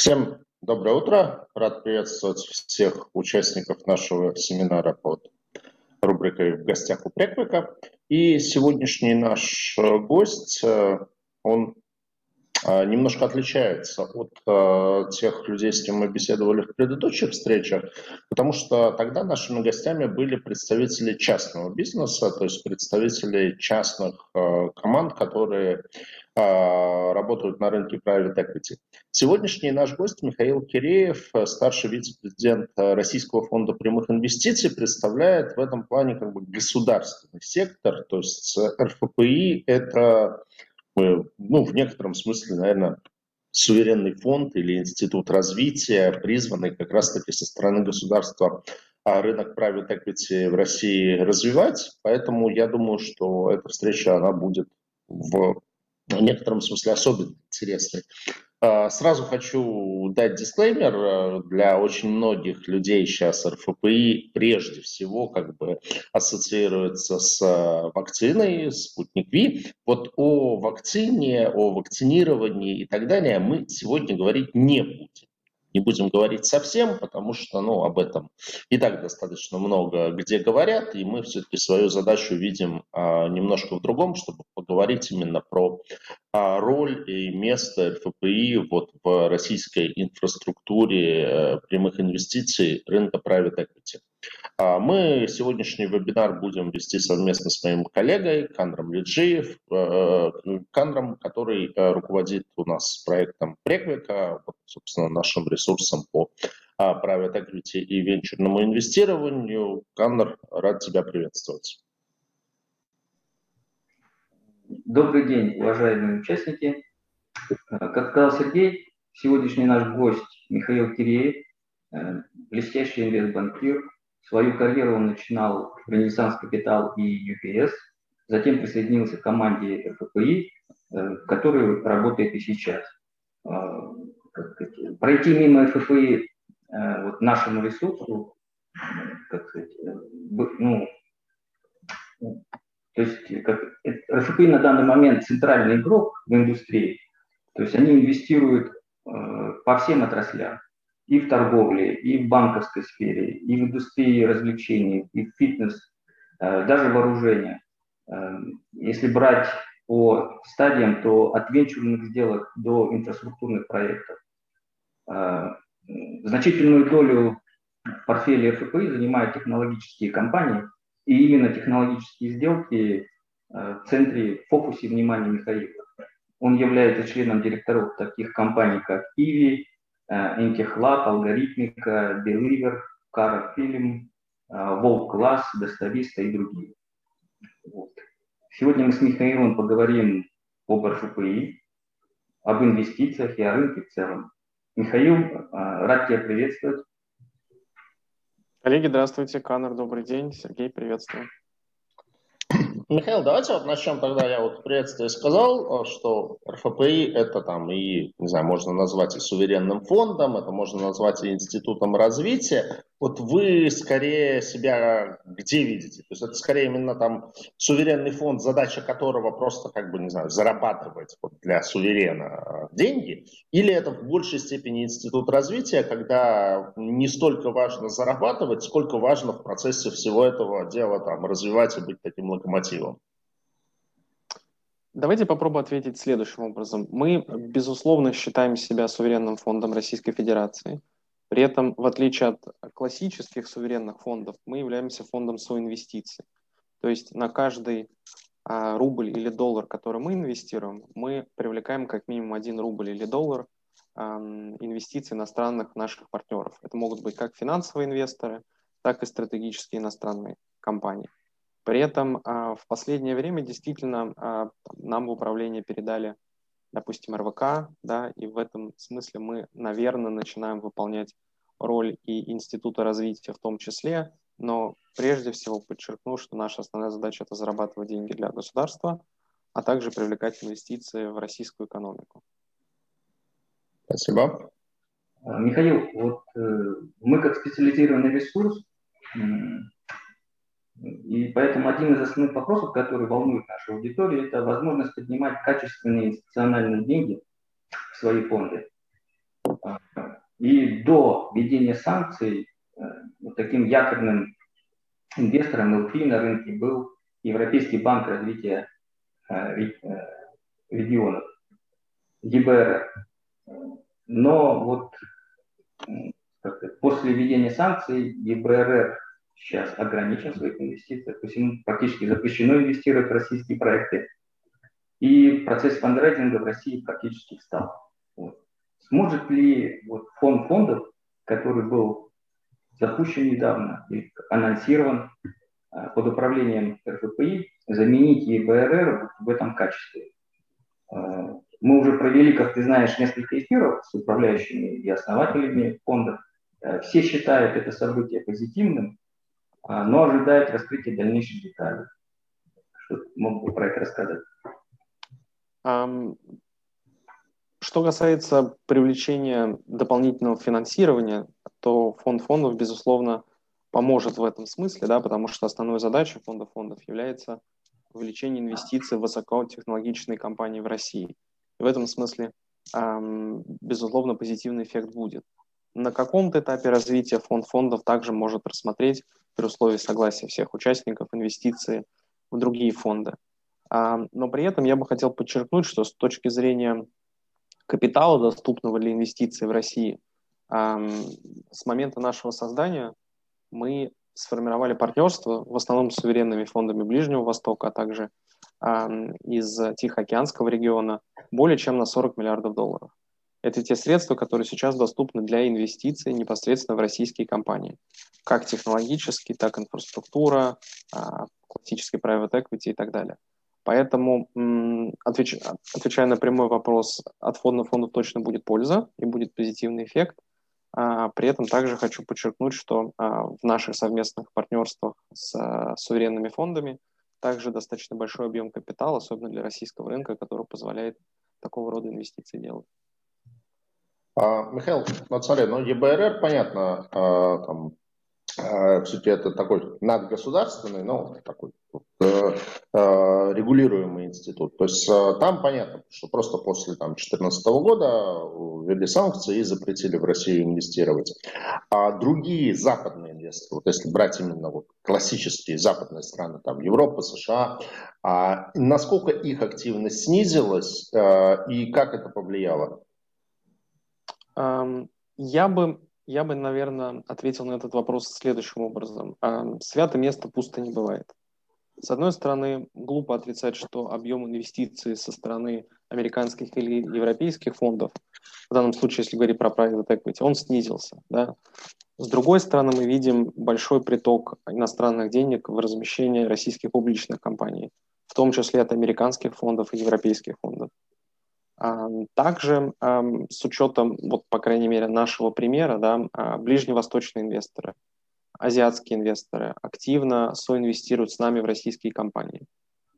Всем доброе утро. Рад приветствовать всех участников нашего семинара под рубрикой «В гостях у Преквика». И сегодняшний наш гость, э, он немножко отличается от э, тех людей, с кем мы беседовали в предыдущих встречах, потому что тогда нашими гостями были представители частного бизнеса, то есть представители частных э, команд, которые э, работают на рынке private equity. Сегодняшний наш гость Михаил Киреев, старший вице-президент Российского фонда прямых инвестиций, представляет в этом плане как бы государственный сектор, то есть РФПИ – это ну, в некотором смысле, наверное, суверенный фонд или институт развития, призванный как раз-таки со стороны государства а рынок private equity в России развивать. Поэтому я думаю, что эта встреча, она будет в некотором смысле особенно интересной. А, сразу хочу дать дисклеймер. Э, для очень многих людей сейчас РФПИ прежде всего как бы ассоциируется с э, вакциной, спутник Ви. Вот о вакцине, о вакцинировании и так далее мы сегодня говорить не будем не будем говорить совсем, потому что ну, об этом и так достаточно много где говорят, и мы все-таки свою задачу видим а, немножко в другом, чтобы поговорить именно про роль и место РФПИ вот в российской инфраструктуре э, прямых инвестиций рынка private equity. А мы сегодняшний вебинар будем вести совместно с моим коллегой Кандром Лиджиев, э, Кандром, который э, руководит у нас проектом Преквика, собственно, нашим ресурсом по а, private equity и венчурному инвестированию. Кандр, рад тебя приветствовать. Добрый день, уважаемые участники. Как сказал Сергей, сегодняшний наш гость Михаил Киреев, э, блестящий инвестбанкир, Свою карьеру он начинал в Ренессанс Капитал и UPS, затем присоединился к команде РФПИ, э, в которой работает и сейчас. Пройти мимо э, вот нашему ресурсу, как сказать, э, ну, то есть как, РФПИ на данный момент центральный игрок в индустрии, то есть они инвестируют по всем отраслям и в торговле, и в банковской сфере, и в индустрии развлечений, и в фитнес, э, даже вооружение. Э, если брать по стадиям, то от венчурных сделок до инфраструктурных проектов. Э, значительную долю в портфеле РФПИ занимают технологические компании, и именно технологические сделки в центре, в фокусе внимания Михаила. Он является членом директоров таких компаний, как Иви, Интехлаб, Алгоритмика, Deliver, Карфилм, Волк Класс, Достависта и другие. Вот. Сегодня мы с Михаилом поговорим об РФПИ, об инвестициях и о рынке в целом. Михаил, рад тебя приветствовать. Коллеги, здравствуйте. Канер, добрый день. Сергей, приветствую. Михаил, давайте вот начнем тогда. Я вот в приветствии сказал, э, что РФПИ это там и, не знаю, можно назвать и суверенным фондом, это можно назвать и институтом развития. Вот вы скорее себя где видите? То есть это скорее именно там суверенный фонд, задача которого просто как бы, не знаю, зарабатывать вот для суверена э, деньги? Или это в большей степени институт развития, когда не столько важно зарабатывать, сколько важно в процессе всего этого дела там развивать и быть таким локомотивом? мотивом? Давайте попробую ответить следующим образом. Мы, безусловно, считаем себя суверенным фондом Российской Федерации. При этом, в отличие от классических суверенных фондов, мы являемся фондом соинвестиций. То есть на каждый а, рубль или доллар, который мы инвестируем, мы привлекаем как минимум один рубль или доллар а, инвестиций иностранных наших партнеров. Это могут быть как финансовые инвесторы, так и стратегические иностранные компании. При этом а, в последнее время действительно а, нам в управление передали, допустим, РВК, да, и в этом смысле мы, наверное, начинаем выполнять роль и Института развития в том числе, но прежде всего подчеркну, что наша основная задача – это зарабатывать деньги для государства, а также привлекать инвестиции в российскую экономику. Спасибо. Михаил, вот э, мы как специализированный ресурс и поэтому один из основных вопросов, который волнует нашу аудиторию, это возможность поднимать качественные институциональные деньги в свои фонды. И до введения санкций э, вот таким якорным инвестором ЛП на рынке был Европейский банк развития регионов, ЕБР. Но вот после введения санкций ЕБРР сейчас ограничен в то есть ему практически запрещено инвестировать в российские проекты. И процесс фандрайзинга в России практически встал. Сможет ли вот фонд фондов, который был запущен недавно и анонсирован а, под управлением РФПИ, заменить ЕБРР в этом качестве? А, мы уже провели, как ты знаешь, несколько эфиров с управляющими и основателями фондов. А, все считают это событие позитивным, но ожидают раскрытия дальнейших деталей. Что мог бы про это рассказать? Что касается привлечения дополнительного финансирования, то фонд фондов, безусловно, поможет в этом смысле, да, потому что основной задачей фонда фондов является увеличение инвестиций в высокотехнологичные компании в России. И в этом смысле, безусловно, позитивный эффект будет. На каком-то этапе развития фонд фондов также может рассмотреть при условии согласия всех участников инвестиции в другие фонды. Но при этом я бы хотел подчеркнуть, что с точки зрения капитала, доступного для инвестиций в России, с момента нашего создания мы сформировали партнерство в основном с суверенными фондами Ближнего Востока, а также из Тихоокеанского региона более чем на 40 миллиардов долларов. Это те средства, которые сейчас доступны для инвестиций непосредственно в российские компании, как технологические, так и инфраструктура, а, классический private equity и так далее. Поэтому, отвеч... отвечая на прямой вопрос, от фонда фондов точно будет польза и будет позитивный эффект. А, при этом также хочу подчеркнуть, что а, в наших совместных партнерствах с а, суверенными фондами также достаточно большой объем капитала, особенно для российского рынка, который позволяет такого рода инвестиции делать. А, Михаил, вот смотри, ну ЕБРР, понятно, а, там, а, все-таки это такой надгосударственный, но такой э, э, регулируемый институт. То есть э, там понятно, что просто после 2014 года ввели санкции и запретили в Россию инвестировать. А другие западные инвесторы, вот если брать именно вот классические западные страны, там Европа, США, а насколько их активность снизилась и как это повлияло? Я бы, я бы, наверное, ответил на этот вопрос следующим образом. Свято место пусто не бывает. С одной стороны, глупо отрицать, что объем инвестиций со стороны американских или европейских фондов, в данном случае, если говорить про private equity, он снизился. Да? С другой стороны, мы видим большой приток иностранных денег в размещение российских публичных компаний, в том числе от американских фондов и европейских фондов. Также с учетом, вот по крайней мере, нашего примера, да, а, ближневосточные инвесторы, азиатские инвесторы активно соинвестируют с нами в российские компании.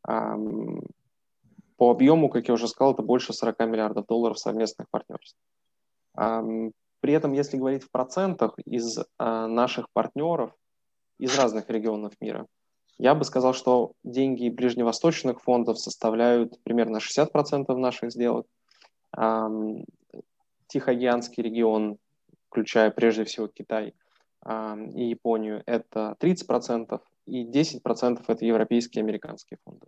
По объему, как я уже сказал, это больше 40 миллиардов долларов совместных партнерств. При этом, если говорить в процентах, из а, наших партнеров из разных регионов мира – я бы сказал, что деньги ближневосточных фондов составляют примерно 60% наших сделок. Тихоокеанский регион, включая прежде всего Китай и Японию, это 30%, и 10% это европейские и американские фонды.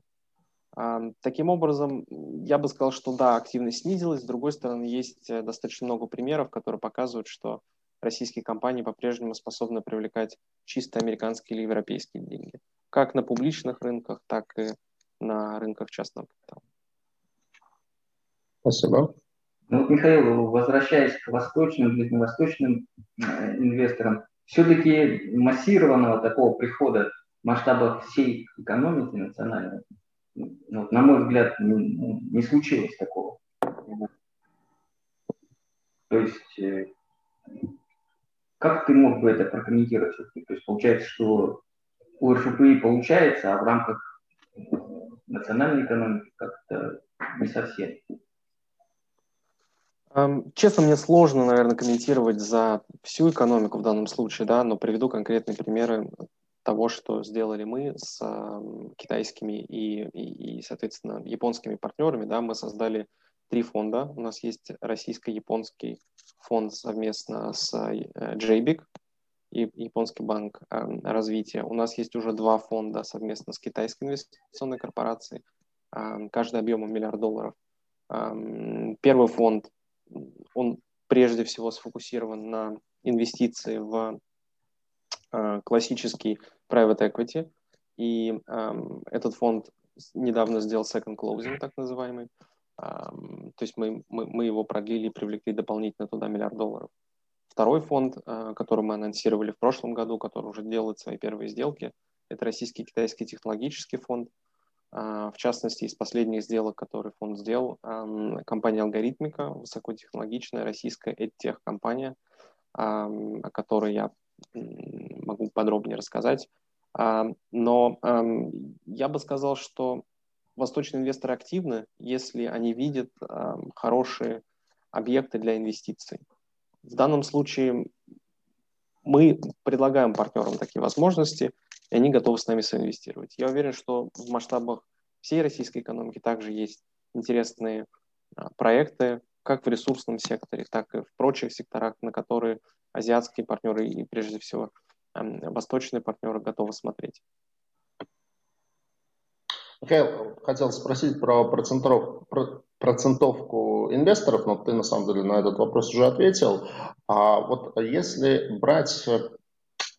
Таким образом, я бы сказал, что да, активность снизилась. С другой стороны, есть э, достаточно много примеров, которые показывают, что российские компании по-прежнему способны привлекать чисто американские или европейские деньги как на публичных рынках, так и на рынках частного капитала. Спасибо. Ну, Михаил, возвращаясь к восточным, ближневосточным э, инвесторам, все-таки массированного такого прихода в масштабах всей экономики национальной, ну, на мой взгляд, не, не случилось такого. То есть, э, как ты мог бы это прокомментировать? То есть, получается, что у РФПИ получается, а в рамках национальной экономики как-то не совсем. Честно, мне сложно, наверное, комментировать за всю экономику в данном случае, да, но приведу конкретные примеры того, что сделали мы с э, китайскими и, и, и, соответственно, японскими партнерами. Да, мы создали три фонда. У нас есть российско-японский фонд совместно с JBIC, и японский банк эм, развития. У нас есть уже два фонда совместно с китайской инвестиционной корпорацией, эм, каждый объемом миллиард долларов. Эм, первый фонд, он прежде всего сфокусирован на инвестиции в э, классический private equity, и этот фонд недавно сделал second closing, так называемый. То есть мы, мы, мы его продлили и привлекли дополнительно туда миллиард долларов. Второй фонд, э, который мы анонсировали в прошлом году, который уже делает свои первые сделки, это российский китайский технологический фонд. А, в частности, из последних сделок, которые фонд сделал, компания «Алгоритмика», высокотехнологичная российская EdTech-компания, о которой я могу подробнее рассказать. Но я бы сказал, что восточные инвесторы активны, если они видят хорошие объекты для инвестиций. В данном случае мы предлагаем партнерам такие возможности, и они готовы с нами соинвестировать. Я уверен, что в масштабах всей российской экономики также есть интересные а, проекты, как в ресурсном секторе, так и в прочих секторах, на которые азиатские партнеры и, прежде всего, восточные партнеры готовы смотреть. Я хотел спросить про процентов, процентовку инвесторов, но ты на самом деле на этот вопрос уже ответил. А вот если брать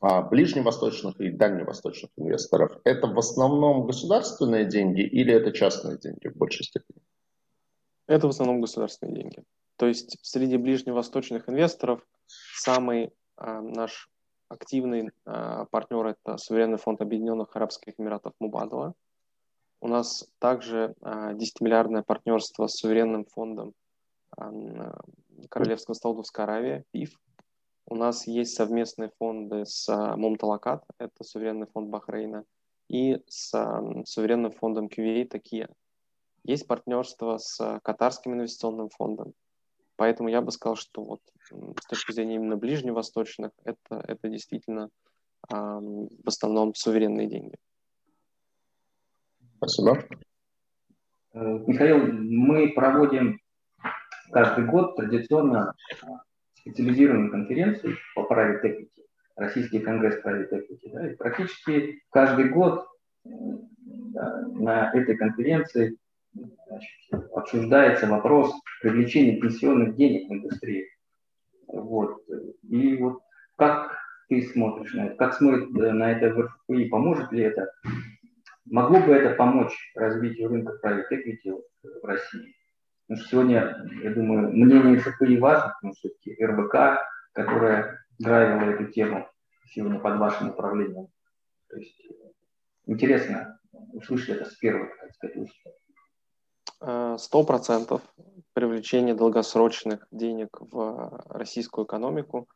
а, ближневосточных и дальневосточных инвесторов, это в основном государственные деньги или это частные деньги в большей степени? Это в основном государственные деньги. То есть среди ближневосточных инвесторов самый а, наш активный а, партнер это Суверенный фонд Объединенных Арабских Эмиратов Мубадала – у нас также 10-миллиардное а, партнерство с суверенным фондом а, Королевского Саудовской Аравии, ПИФ. У нас есть совместные фонды с а, Мумталакат, это суверенный фонд Бахрейна, и с суверенным фондом Кювейта Кия. Есть партнерство с Катарским инвестиционным фондом. Поэтому я бы сказал, что вот с точки зрения именно ближневосточных, это, это действительно в основном суверенные деньги. Спасибо. Э, Михаил, мы проводим каждый год традиционно специализированную конференцию по private equity, Российский конгресс private equity. Да, и практически каждый год да, на этой конференции значит, обсуждается вопрос привлечения пенсионных денег в индустрии. Вот. И вот как ты смотришь на это, как смотрит на это в РФПИ, поможет ли это Могло бы это помочь развитию рынка private equity в России? Потому что сегодня, я думаю, мнение ФПИ важно, потому что все-таки РБК, которая драйвила эту тему сегодня под вашим управлением. То есть интересно услышать это с первых, так сказать, уст. Э, сто процентов привлечение долгосрочных денег в российскую экономику –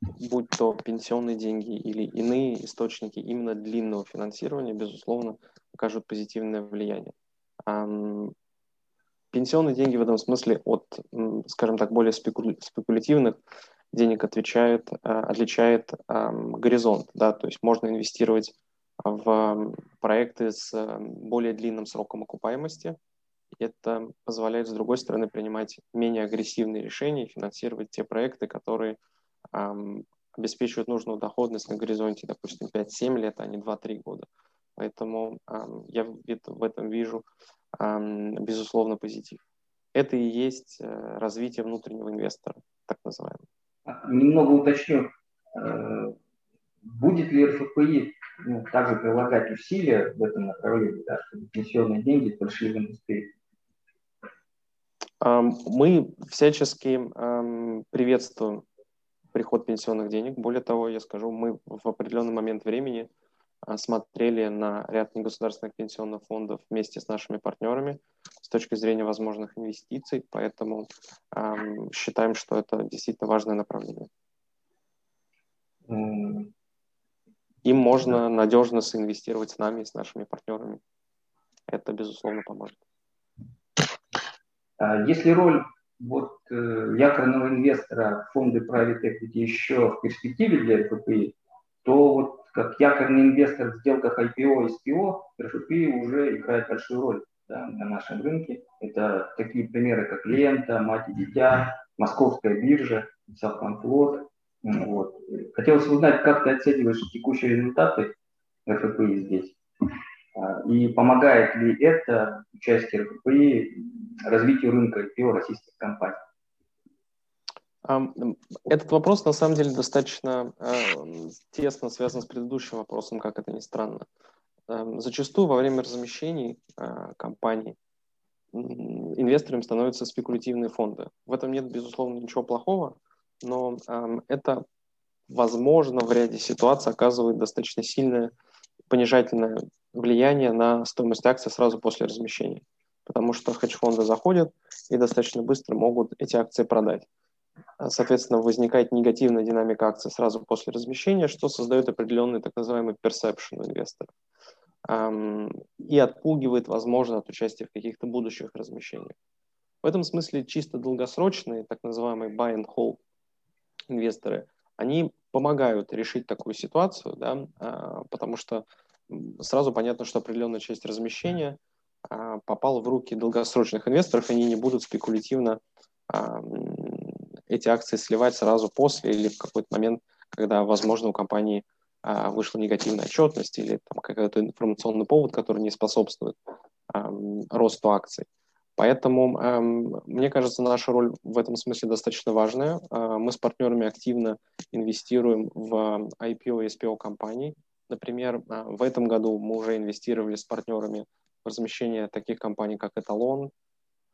будь то пенсионные деньги или иные источники именно длинного финансирования, безусловно, окажут позитивное влияние. Пенсионные деньги в этом смысле от, скажем так, более спекулятивных денег отвечает, а, отличает горизонт. Да? То есть можно инвестировать в проекты с более длинным сроком окупаемости. Это позволяет, с другой стороны, принимать менее агрессивные решения и финансировать те проекты, которые обеспечивают нужную доходность на горизонте, допустим, 5-7 лет, а не 2-3 года. Поэтому я в этом вижу, безусловно, позитив. Это и есть э, развитие внутреннего инвестора, так называемого. А, немного уточню. Э, будет ли РФПИ ну, также прилагать усилия в этом направлении, да, чтобы пенсионные деньги пошли в индустрию? Мы всячески приветствуем приход пенсионных денег. Более того, я скажу, мы в определенный момент времени а, смотрели на ряд негосударственных пенсионных фондов вместе с нашими партнерами с точки зрения возможных инвестиций, поэтому эм, считаем, что это действительно важное направление. Им можно надежно соинвестировать с нами, с нашими партнерами. Это, безусловно, поможет. А если роль вот э, якорного инвестора фонды private equity еще в перспективе для РФПИ, то вот как якорный инвестор в сделках IPO и SPO, РФПИ уже играет большую роль да, на нашем рынке. Это такие примеры, как Лента, Мать и Дитя, Московская биржа, Салханфлот. Вот. Хотелось узнать, как ты оцениваешь текущие результаты РФПИ здесь? А, и помогает ли это участие РФПИ развитию рынка IPO российских компаний? Этот вопрос на самом деле достаточно э, тесно связан с предыдущим вопросом, как это ни странно. Зачастую во время размещений э, компаний инвесторами становятся спекулятивные фонды. В этом нет, безусловно, ничего плохого, но это, возможно, в ряде ситуаций оказывает достаточно сильное понижательное влияние на стоимость акций сразу после размещения, потому что хедж-фонды заходят и достаточно быстро могут эти акции продать. Соответственно, возникает негативная динамика акций сразу после размещения, что создает определенный так называемый perception инвесторов и отпугивает, возможно, от участия в каких-то будущих размещениях. В этом смысле чисто долгосрочные, так называемые buy and hold инвесторы, они помогают решить такую ситуацию, да, а, потому что сразу понятно, что определенная часть размещения а, попала в руки долгосрочных инвесторов, они не будут спекулятивно эти акции сливать сразу после или в какой-то момент, когда, возможно, у компании а, вышла негативная отчетность или там какой-то информационный повод, который не способствует росту акций. Поэтому, эм, мне кажется, наша роль в этом смысле достаточно важная. Э, мы с партнерами активно инвестируем в IPO и SPO компаний. Например, э, в этом году мы уже инвестировали с партнерами в размещение таких компаний, как Эталон,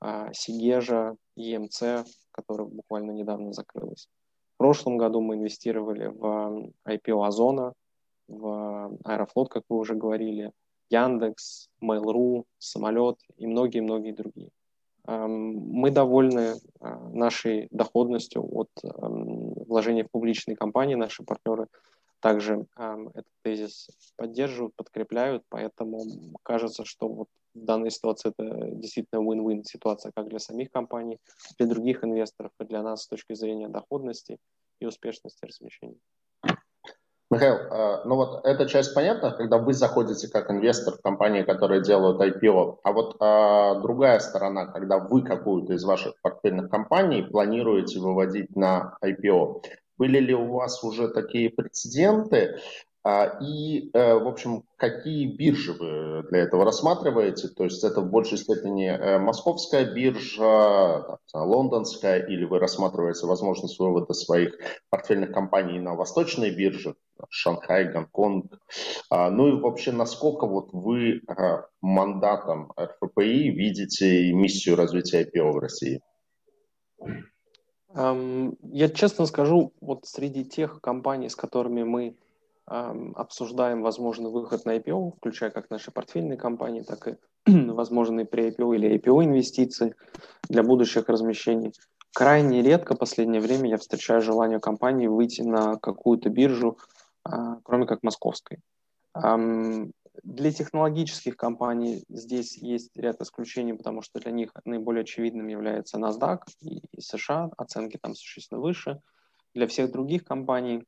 э, Сигежа, EMC, которая буквально недавно закрылась. В прошлом году мы инвестировали в IPO Озона, в Аэрофлот, как вы уже говорили, Яндекс, Mail.ru, Самолет и многие-многие другие. Мы довольны а, нашей доходностью от вложений в публичные компании. Наши партнеры также этот тезис поддерживают, подкрепляют, поэтому кажется, что вот в данной ситуации это действительно win-win ситуация как для самих компаний, для других инвесторов и для нас с точки зрения доходности и успешности размещения. Михаил, а, ну вот эта часть понятна, когда вы заходите как инвестор в компании, которые делают IPO, а вот а, другая сторона, когда вы какую-то из ваших портфельных компаний планируете выводить на IPO. Были ли у вас уже такие прецеденты? А, и, э, в общем, какие биржи вы для этого рассматриваете? То есть это в большей степени э, московская биржа, лондонская, или вы рассматриваете возможность вывода своих портфельных компаний на восточные биржи, Шанхай, Гонконг? А, ну и вообще, насколько вот вы а, мандатом РФПИ видите миссию развития IPO в России? Я честно скажу, вот среди тех компаний, с которыми мы обсуждаем возможный выход на IPO, включая как наши портфельные компании, так и возможные при IPO или IPO инвестиции для будущих размещений. Крайне редко в последнее время я встречаю желание компании выйти на какую-то биржу, а, кроме как московской. Для технологических компаний здесь есть ряд исключений, потому что для них наиболее очевидным является NASDAQ и США, оценки там существенно выше. Для всех других компаний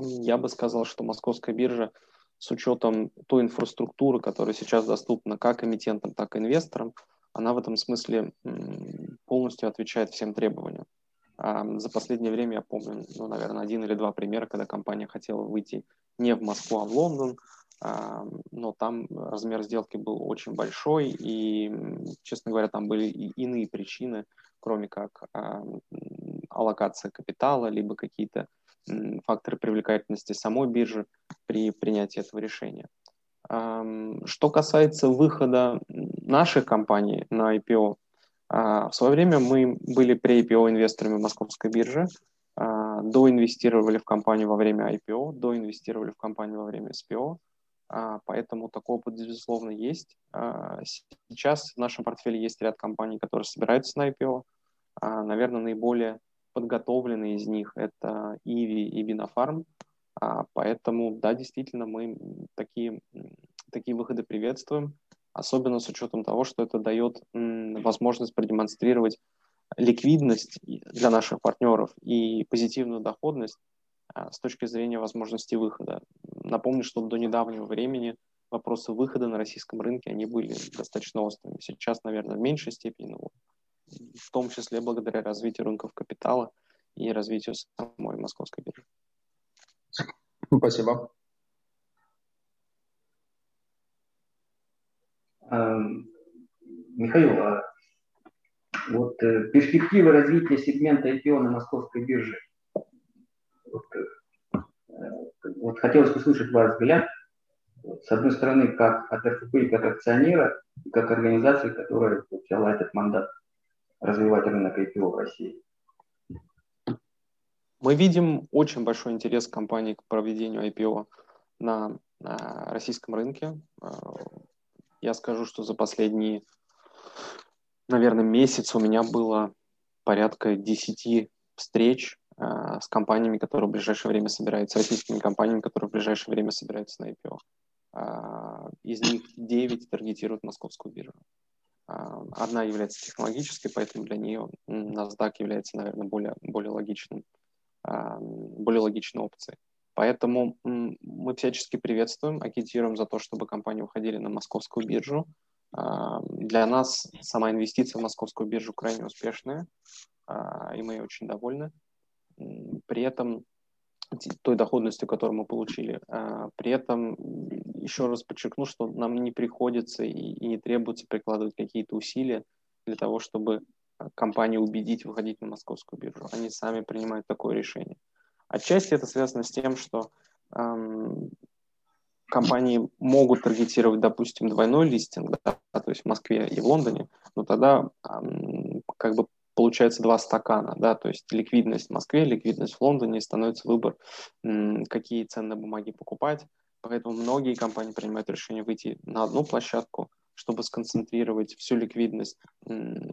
я бы сказал, что московская биржа с учетом той инфраструктуры, которая сейчас доступна как эмитентам, так и инвесторам, она в этом смысле полностью отвечает всем требованиям. За последнее время я помню, ну, наверное, один или два примера, когда компания хотела выйти не в Москву, а в Лондон, но там размер сделки был очень большой, и, честно говоря, там были и иные причины, кроме как аллокация капитала, либо какие-то факторы привлекательности самой биржи при принятии этого решения. Что касается выхода наших компаний на IPO, а, в свое время мы были при IPO инвесторами Московской биржи, а, доинвестировали в компанию во время IPO, доинвестировали в компанию во время SPO, поэтому такой опыт, безусловно, есть. Сейчас в нашем портфеле есть ряд компаний, которые собираются на IPO. Наверное, наиболее подготовленные из них это Иви и Бинофарм. А, поэтому, да, действительно, мы такие, такие выходы приветствуем, особенно с учетом того, что это дает возможность продемонстрировать ликвидность для наших партнеров и позитивную доходность а, с точки зрения возможности выхода. Напомню, что до недавнего времени вопросы выхода на российском рынке, они были достаточно острыми. Сейчас, наверное, в меньшей степени, но в том числе благодаря развитию рынков капитала и развитию самой московской биржи. Спасибо. Михаил, а вот э, перспективы развития сегмента IPO на московской бирже. Вот, э, вот хотелось услышать ваш взгляд, с одной стороны, как от РФП, как акционера, и как организации, которая взяла этот мандат развивать рынок IPO в России. Мы видим очень большой интерес компании к проведению IPO на, на российском рынке. Э, я скажу, что за последние наверное, месяц у меня было порядка 10 встреч с компаниями, которые в ближайшее время собираются, российскими компаниями, которые в ближайшее время собираются на IPO. Э, из них 9 таргетируют московскую биржу. Э, одна является технологической, поэтому для нее NASDAQ является, наверное, более, более, логичным, более логичной опцией. Поэтому мы всячески приветствуем, агитируем за то, чтобы компании уходили на московскую биржу, а, для нас сама инвестиция в московскую биржу крайне успешная, а, и мы очень довольны. При этом той доходностью, которую мы получили. А, при этом еще раз подчеркну, что нам не приходится и не требуется прикладывать какие-то усилия для того, чтобы компании убедить выходить на московскую биржу. Они сами принимают такое решение. Отчасти это связано с тем, что компании могут таргетировать, допустим, двойной листинг, да, то есть в Москве и в Лондоне, но тогда как бы получается два стакана, да, то есть ликвидность в Москве, ликвидность в Лондоне, становится выбор, какие ценные бумаги покупать, поэтому многие компании принимают решение выйти на одну площадку, чтобы сконцентрировать всю ликвидность на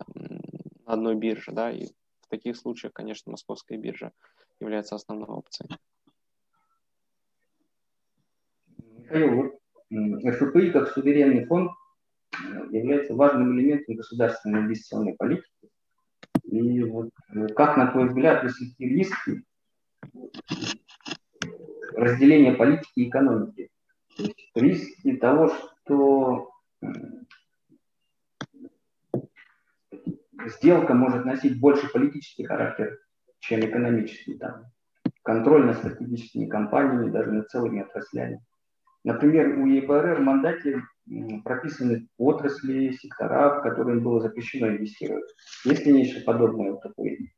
одной бирже, да, и в таких случаях, конечно, московская биржа является основной опцией. Михаил, РФПИ как суверенный фонд э, является важным элементом государственной инвестиционной политики. И вот э, как, на твой взгляд, высоки риски разделения политики и экономики? То риски того, что сделка может носить больше политический характер, чем экономический. Там, контроль над стратегическими компаниями, даже над целыми отраслями. Например, у ЕБРР в мандате прописаны отрасли, сектора, в которые было запрещено инвестировать. Есть ли нечто подобное в такой?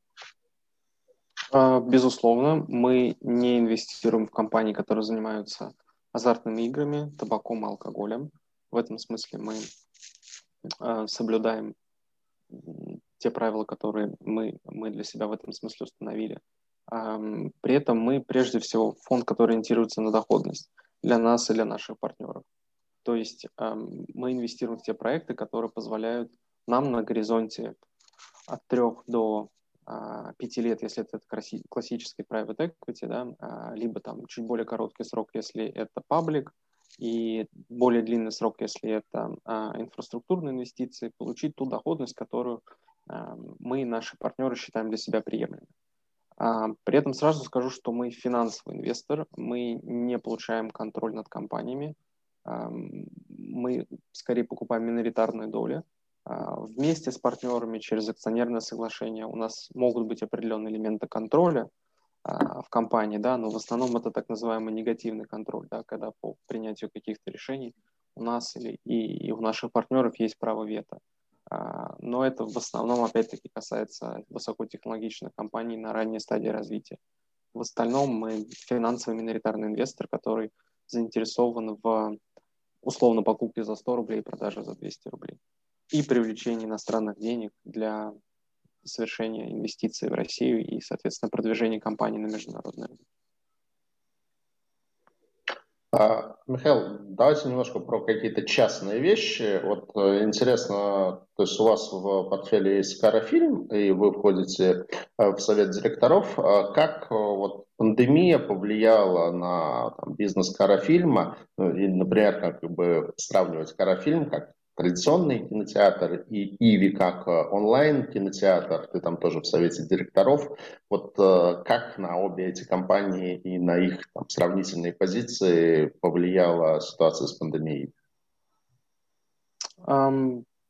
А, безусловно, мы не инвестируем в компании, которые занимаются азартными играми, табаком и алкоголем. В этом смысле мы а, соблюдаем те правила, которые мы, мы для себя в этом смысле установили. При этом мы прежде всего фонд, который ориентируется на доходность для нас и для наших партнеров. То есть э, мы инвестируем в те проекты, которые позволяют нам на горизонте от трех до э, пяти лет, если это классический private equity, да, э, либо там чуть более короткий срок, если это паблик, и более длинный срок, если это э, инфраструктурные инвестиции, получить ту доходность, которую э, мы и наши партнеры считаем для себя приемлемой. А, при этом сразу скажу, что мы финансовый инвестор, мы не получаем контроль над компаниями, мы скорее покупаем миноритарные доли. А, вместе с партнерами через акционерное соглашение у нас могут быть определенные элементы контроля а, в компании, да, но в основном это так называемый негативный контроль, да, когда по принятию каких-то решений у нас или и, и у наших партнеров есть право вето. А, но это в основном, опять-таки, касается высокотехнологичных компаний на ранней стадии развития. В остальном мы финансовый миноритарный инвестор, который заинтересован в условно покупке за 100 рублей и продаже за 200 рублей. И привлечении иностранных денег для совершения инвестиций в Россию и, соответственно, продвижения компании на международный рынок. А, Михаил, давайте немножко про какие-то частные вещи. Вот э, интересно, то есть у вас в портфеле есть Карафильм, и вы входите э, в совет директоров. А как э, вот пандемия повлияла на там, бизнес Карафильма? Ну, и, например, как бы сравнивать Карафильм как традиционный кинотеатр и Иви как э, онлайн-кинотеатр, ты там тоже в совете директоров. Вот э, как на обе эти компании и на их там, сравнительные позиции повлияла ситуация с пандемией?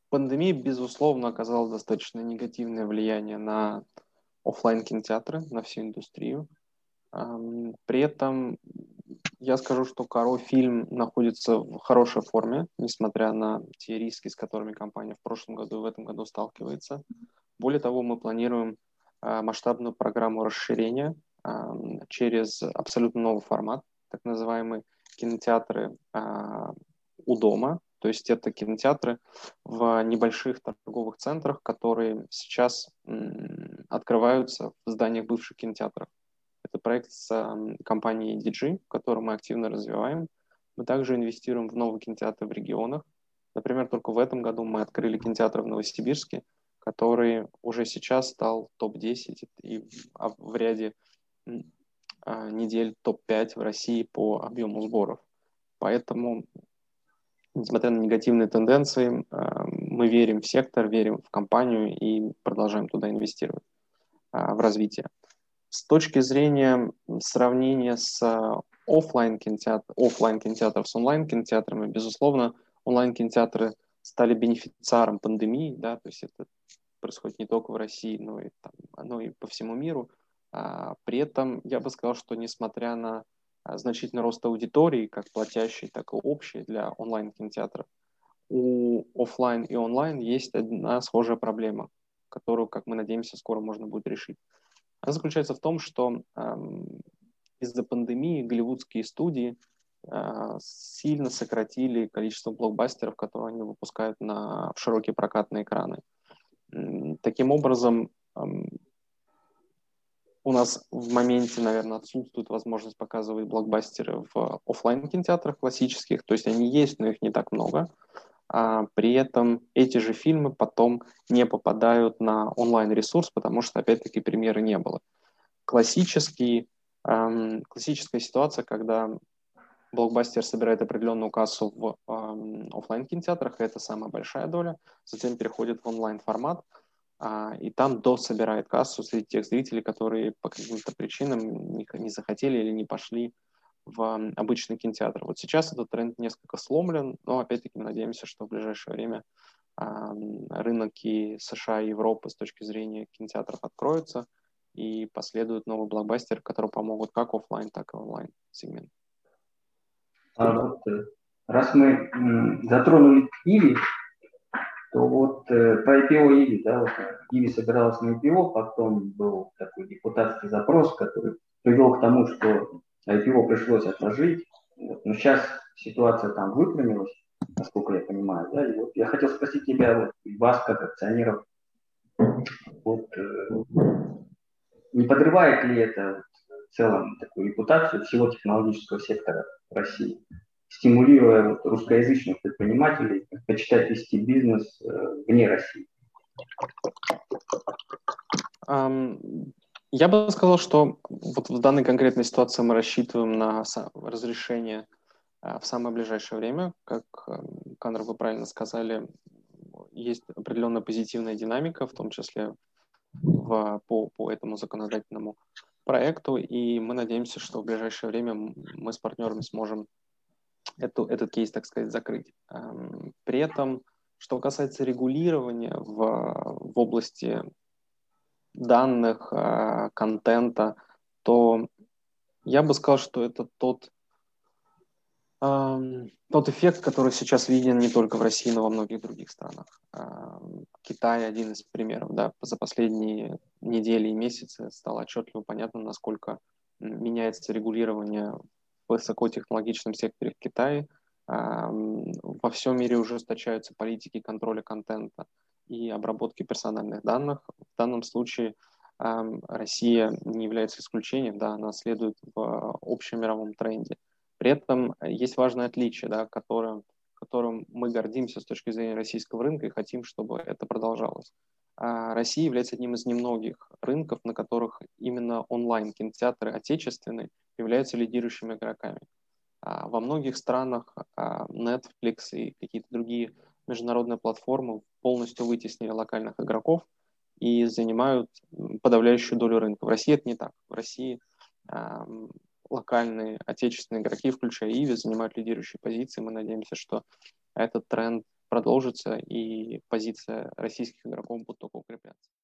Пандемия, безусловно, оказала достаточно негативное влияние на офлайн кинотеатры, на всю индустрию. При этом я скажу, что Каро фильм находится в хорошей форме, несмотря на те риски, с которыми компания в прошлом году и в этом году сталкивается. Более того, мы планируем а, масштабную программу расширения через абсолютно новый формат, так называемые кинотеатры а, у дома. То есть это кинотеатры в небольших торговых центрах, которые сейчас открываются в зданиях бывших кинотеатров. Это проект с компанией DG, который мы активно развиваем. Мы также инвестируем в новые кинотеатры в регионах. Например, только в этом году мы открыли кинотеатр в Новосибирске, который уже сейчас стал топ-10 и в, в ряде а, недель топ-5 в России по объему сборов. Поэтому, несмотря на негативные тенденции, а, мы верим в сектор, верим в компанию и продолжаем туда инвестировать а, в развитие. С точки зрения сравнения с офлайн кинотеатром, офлайн кинотеатров с онлайн кинотеатрами, безусловно, онлайн кинотеатры стали бенефициаром пандемии, да, то есть это происходит не только в России, но и, там, но и по всему миру. А, при этом я бы сказал, что несмотря на а, значительный рост аудитории, как платящей, так и общей для онлайн-кинотеатров, у офлайн и онлайн есть одна схожая проблема, которую, как мы надеемся, скоро можно будет решить. Она заключается в том, что эм, из-за пандемии голливудские студии э, сильно сократили количество блокбастеров, которые они выпускают на, широкие прокатные экраны. Таким образом, эм, у нас в моменте, наверное, отсутствует возможность показывать блокбастеры в офлайн кинотеатрах классических, то есть они есть, но их не так много. А при этом эти же фильмы потом не попадают на онлайн-ресурс, потому что, опять-таки, премьеры не было. Классический, эм, классическая ситуация, когда блокбастер собирает определенную кассу в эм, офлайн кинотеатрах, это самая большая доля, затем переходит в онлайн формат, а, и там до собирает кассу среди тех зрителей, которые по каким-то причинам не, не захотели или не пошли в обычный кинотеатр. Вот сейчас этот тренд несколько сломлен, но опять-таки мы надеемся, что в ближайшее время а, рынки США и Европы с точки зрения кинотеатров откроются и последуют новые блокбастеры, которые помогут как офлайн, так и онлайн сегмент. А вот, раз мы затронули Иви, то вот э, про IPO Иви, да, вот Иви собиралась на IPO, потом был такой депутатский запрос, который привел к тому, что IPO пришлось отложить. Вот. Но сейчас ситуация там выпрямилась, насколько я понимаю, да, и вот я хотел спросить тебя, вот, вас как акционеров, вот, э, не подрывает ли это в целом такую репутацию всего технологического сектора России? стимулируя вот, русскоязычных предпринимателей предпочитать вести бизнес э, вне России? Я бы сказал, что вот в данной конкретной ситуации мы рассчитываем на разрешение а, в самое ближайшее время. Как, Канр, вы правильно сказали, есть определенная позитивная динамика, в том числе в, по, по этому законодательному проекту, и мы надеемся, что в ближайшее время мы с партнерами сможем эту, этот кейс, так сказать, закрыть. При этом, что касается регулирования в, в области данных, а, контента, то я бы сказал, что это тот, тот эффект, который сейчас виден не только в России, но во многих других странах. Китай один из примеров. Да, за последние недели и месяцы стало отчетливо понятно, насколько меняется регулирование в высокотехнологичном секторе в Китае. Во всем мире ужесточаются политики контроля контента и обработки персональных данных. Данном случае Россия не является исключением, да, она следует в общем мировом тренде. При этом есть важное отличие, да, которое, которым мы гордимся с точки зрения российского рынка и хотим, чтобы это продолжалось. А Россия является одним из немногих рынков, на которых именно онлайн-кинотеатры отечественные являются лидирующими игроками. А во многих странах а, Netflix и какие-то другие международные платформы полностью вытеснили локальных игроков и занимают подавляющую долю рынка. В России это не так. В России э, локальные отечественные игроки, включая Иви, занимают лидирующие позиции. Мы надеемся, что этот тренд продолжится, и позиция российских игроков будет.